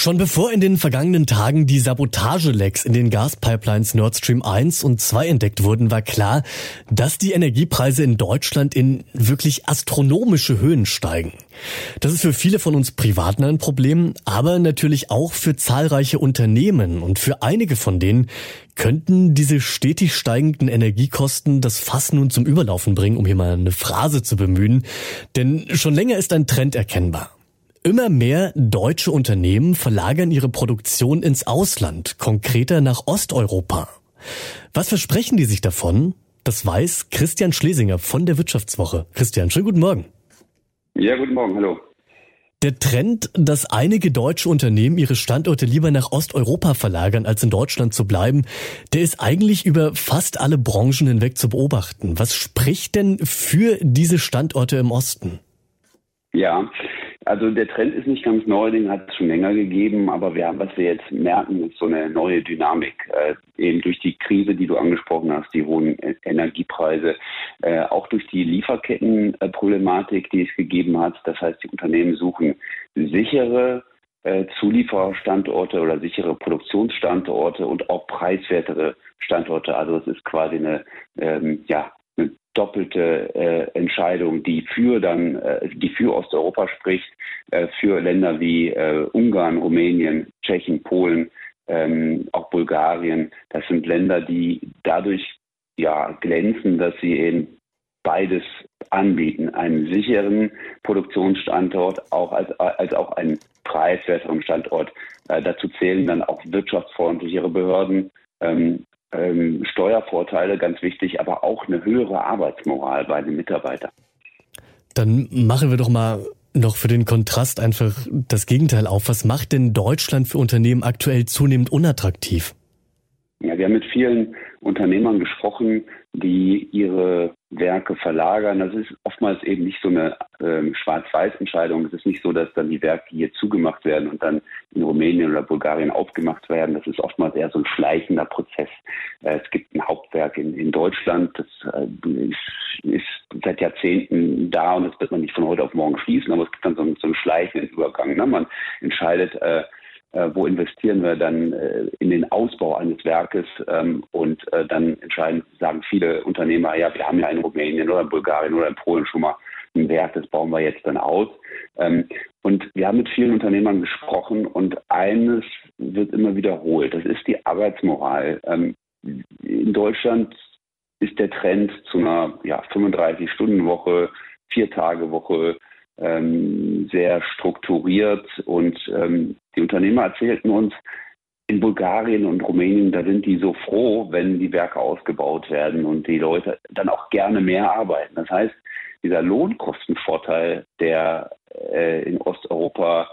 Schon bevor in den vergangenen Tagen die Sabotagelecks in den Gaspipelines Nord Stream 1 und 2 entdeckt wurden, war klar, dass die Energiepreise in Deutschland in wirklich astronomische Höhen steigen. Das ist für viele von uns Privaten ein Problem, aber natürlich auch für zahlreiche Unternehmen und für einige von denen könnten diese stetig steigenden Energiekosten das Fass nun zum Überlaufen bringen, um hier mal eine Phrase zu bemühen, denn schon länger ist ein Trend erkennbar. Immer mehr deutsche Unternehmen verlagern ihre Produktion ins Ausland, konkreter nach Osteuropa. Was versprechen die sich davon? Das weiß Christian Schlesinger von der Wirtschaftswoche. Christian, schönen guten Morgen. Ja, guten Morgen, hallo. Der Trend, dass einige deutsche Unternehmen ihre Standorte lieber nach Osteuropa verlagern, als in Deutschland zu bleiben, der ist eigentlich über fast alle Branchen hinweg zu beobachten. Was spricht denn für diese Standorte im Osten? Ja, also der Trend ist nicht ganz neu, den hat es schon länger gegeben, aber wir, was wir jetzt merken, ist so eine neue Dynamik. Äh, eben durch die Krise, die du angesprochen hast, die hohen Energiepreise, äh, auch durch die Lieferkettenproblematik, die es gegeben hat. Das heißt, die Unternehmen suchen sichere äh, Zulieferstandorte oder sichere Produktionsstandorte und auch preiswertere Standorte. Also es ist quasi eine ähm, ja, doppelte äh, Entscheidung, die für dann, äh, die für Osteuropa spricht, äh, für Länder wie äh, Ungarn, Rumänien, Tschechien, Polen, ähm, auch Bulgarien. Das sind Länder, die dadurch ja glänzen, dass sie eben beides anbieten, einen sicheren Produktionsstandort, auch als, als auch einen preiswerteren Standort. Äh, dazu zählen dann auch wirtschaftsfreundlichere Behörden, ähm, ähm, Steuervorteile, ganz wichtig, aber auch eine höhere Arbeitsmoral bei den Mitarbeitern. Dann machen wir doch mal noch für den Kontrast einfach das Gegenteil auf. Was macht denn Deutschland für Unternehmen aktuell zunehmend unattraktiv? Ja, wir haben mit vielen Unternehmern gesprochen, die ihre Werke verlagern. Das ist oftmals eben nicht so eine äh, Schwarz-Weiß-Entscheidung. Es ist nicht so, dass dann die Werke hier zugemacht werden und dann in Rumänien oder Bulgarien aufgemacht werden. Das ist oftmals eher so ein schleichender Prozess. Äh, es gibt ein Hauptwerk in, in Deutschland, das äh, ist, ist, seit Jahrzehnten da und das wird man nicht von heute auf morgen schließen, aber es gibt dann so einen, so einen schleichenden Übergang. Ne? Man entscheidet, äh, wo investieren wir dann äh, in den Ausbau eines Werkes ähm, und äh, dann entscheiden, sagen viele Unternehmer, ja, wir haben ja in Rumänien oder in Bulgarien oder in Polen schon mal ein Werk, das bauen wir jetzt dann aus. Ähm, und wir haben mit vielen Unternehmern gesprochen und eines wird immer wiederholt, das ist die Arbeitsmoral. Ähm, in Deutschland ist der Trend zu einer ja, 35-Stunden-Woche, Vier-Tage-Woche, ähm, sehr strukturiert und ähm, die Unternehmer erzählten uns, in Bulgarien und Rumänien, da sind die so froh, wenn die Werke ausgebaut werden und die Leute dann auch gerne mehr arbeiten. Das heißt, dieser Lohnkostenvorteil, der äh, in Osteuropa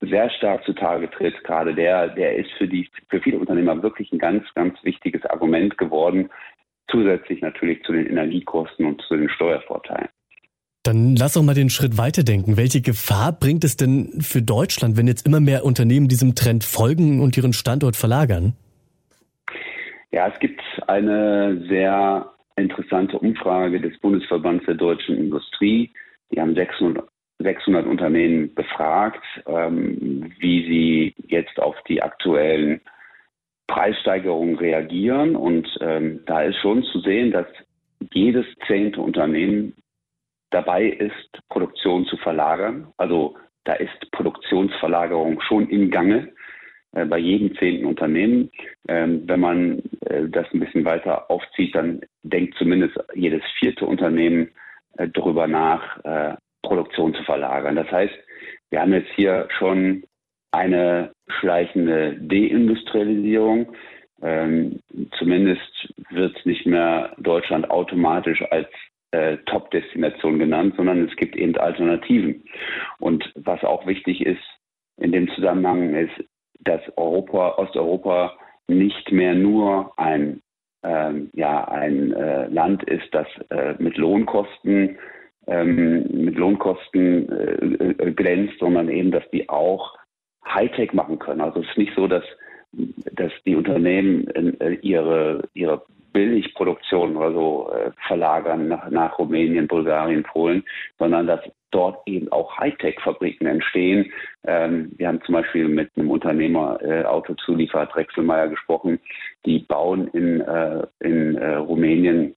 sehr stark zutage tritt, gerade der, der ist für die, für viele Unternehmer wirklich ein ganz, ganz wichtiges Argument geworden, zusätzlich natürlich zu den Energiekosten und zu den Steuervorteilen. Dann lass doch mal den Schritt weiterdenken. Welche Gefahr bringt es denn für Deutschland, wenn jetzt immer mehr Unternehmen diesem Trend folgen und ihren Standort verlagern? Ja, es gibt eine sehr interessante Umfrage des Bundesverbands der deutschen Industrie. Die haben 600, 600 Unternehmen befragt, ähm, wie sie jetzt auf die aktuellen Preissteigerungen reagieren. Und ähm, da ist schon zu sehen, dass jedes zehnte Unternehmen dabei ist, Produktion zu verlagern. Also da ist Produktionsverlagerung schon im Gange äh, bei jedem zehnten Unternehmen. Ähm, wenn man äh, das ein bisschen weiter aufzieht, dann denkt zumindest jedes vierte Unternehmen äh, darüber nach, äh, Produktion zu verlagern. Das heißt, wir haben jetzt hier schon eine schleichende Deindustrialisierung. Ähm, zumindest wird nicht mehr Deutschland automatisch als äh, Top-Destination genannt, sondern es gibt eben Alternativen. Und was auch wichtig ist in dem Zusammenhang ist, dass Europa, Osteuropa nicht mehr nur ein, ähm, ja, ein äh, Land ist, das äh, mit Lohnkosten ähm, mit Lohnkosten äh, äh, glänzt, sondern eben, dass die auch Hightech machen können. Also es ist nicht so, dass, dass die Unternehmen äh, ihre, ihre Billigproduktion oder so äh, verlagern nach, nach Rumänien, Bulgarien, Polen, sondern dass dort eben auch Hightech-Fabriken entstehen. Ähm, wir haben zum Beispiel mit einem Unternehmer, äh, Autozulieferer Drechselmeier gesprochen, die bauen in, äh, in äh, Rumänien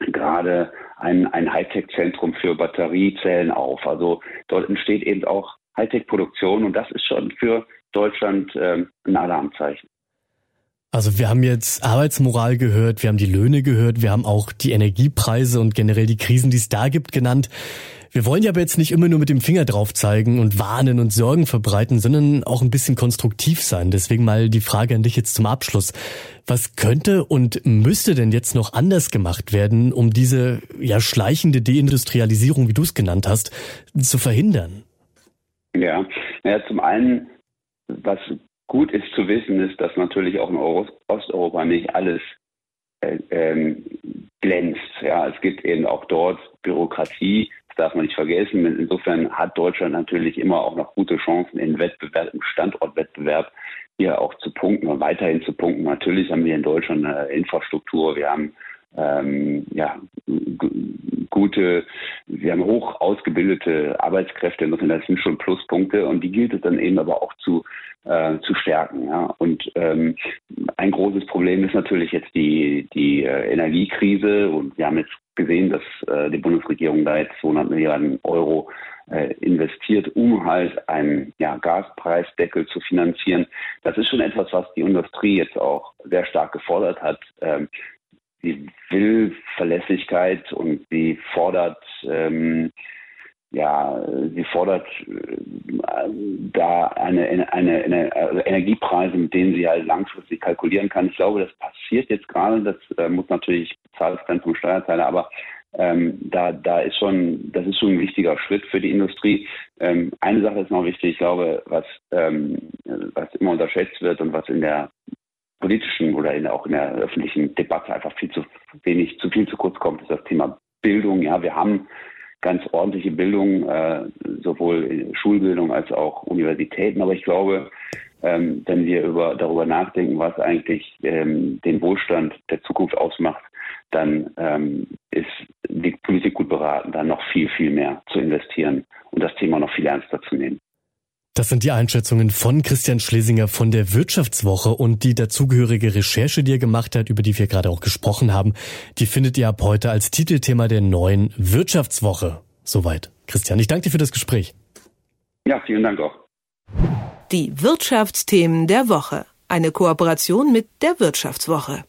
gerade ein, ein Hightech-Zentrum für Batteriezellen auf. Also dort entsteht eben auch Hightech-Produktion und das ist schon für Deutschland äh, ein Alarmzeichen. Also wir haben jetzt Arbeitsmoral gehört, wir haben die Löhne gehört, wir haben auch die Energiepreise und generell die Krisen, die es da gibt, genannt. Wir wollen ja aber jetzt nicht immer nur mit dem Finger drauf zeigen und warnen und Sorgen verbreiten, sondern auch ein bisschen konstruktiv sein. Deswegen mal die Frage an dich jetzt zum Abschluss. Was könnte und müsste denn jetzt noch anders gemacht werden, um diese ja schleichende Deindustrialisierung, wie du es genannt hast, zu verhindern? Ja, ja zum einen, was gut ist zu wissen, ist, dass natürlich auch in Osteuropa nicht alles äh, ähm, glänzt. Ja, es gibt eben auch dort Bürokratie, das darf man nicht vergessen. Insofern hat Deutschland natürlich immer auch noch gute Chancen im Wettbewerb, im Standortwettbewerb hier auch zu punkten und weiterhin zu punkten. Natürlich haben wir in Deutschland eine Infrastruktur, wir haben ähm, ja, gute, wir haben hoch ausgebildete Arbeitskräfte, insofern das sind schon Pluspunkte und die gilt es dann eben aber auch zu, äh, zu stärken. Ja. Und ähm, ein großes Problem ist natürlich jetzt die, die äh, Energiekrise und wir haben jetzt gesehen, dass äh, die Bundesregierung da jetzt 200 Milliarden Euro äh, investiert, um halt einen ja, Gaspreisdeckel zu finanzieren. Das ist schon etwas, was die Industrie jetzt auch sehr stark gefordert hat. Ähm, sie will Verlässlichkeit und sie fordert ähm, ja, sie fordert äh, da eine, eine, eine, also Energiepreise, mit denen sie halt langfristig kalkulieren kann. Ich glaube, das passiert jetzt gerade. Das äh, muss natürlich bezahlt werden vom Steuerzahler, aber ähm, da, da ist schon, das ist schon ein wichtiger Schritt für die Industrie. Ähm, eine Sache ist noch wichtig, ich glaube, was, ähm, was immer unterschätzt wird und was in der politischen oder in, auch in der öffentlichen Debatte einfach viel zu wenig, zu viel zu kurz kommt, ist das Thema Bildung. Ja, wir haben ganz ordentliche Bildung, äh, sowohl Schulbildung als auch Universitäten. Aber ich glaube, ähm, wenn wir über, darüber nachdenken, was eigentlich ähm, den Wohlstand der Zukunft ausmacht, dann ähm, ist die Politik gut beraten, da noch viel, viel mehr zu investieren und das Thema noch viel ernster zu nehmen. Das sind die Einschätzungen von Christian Schlesinger von der Wirtschaftswoche und die dazugehörige Recherche, die er gemacht hat, über die wir gerade auch gesprochen haben, die findet ihr ab heute als Titelthema der neuen Wirtschaftswoche. Soweit. Christian, ich danke dir für das Gespräch. Ja, vielen Dank auch. Die Wirtschaftsthemen der Woche. Eine Kooperation mit der Wirtschaftswoche.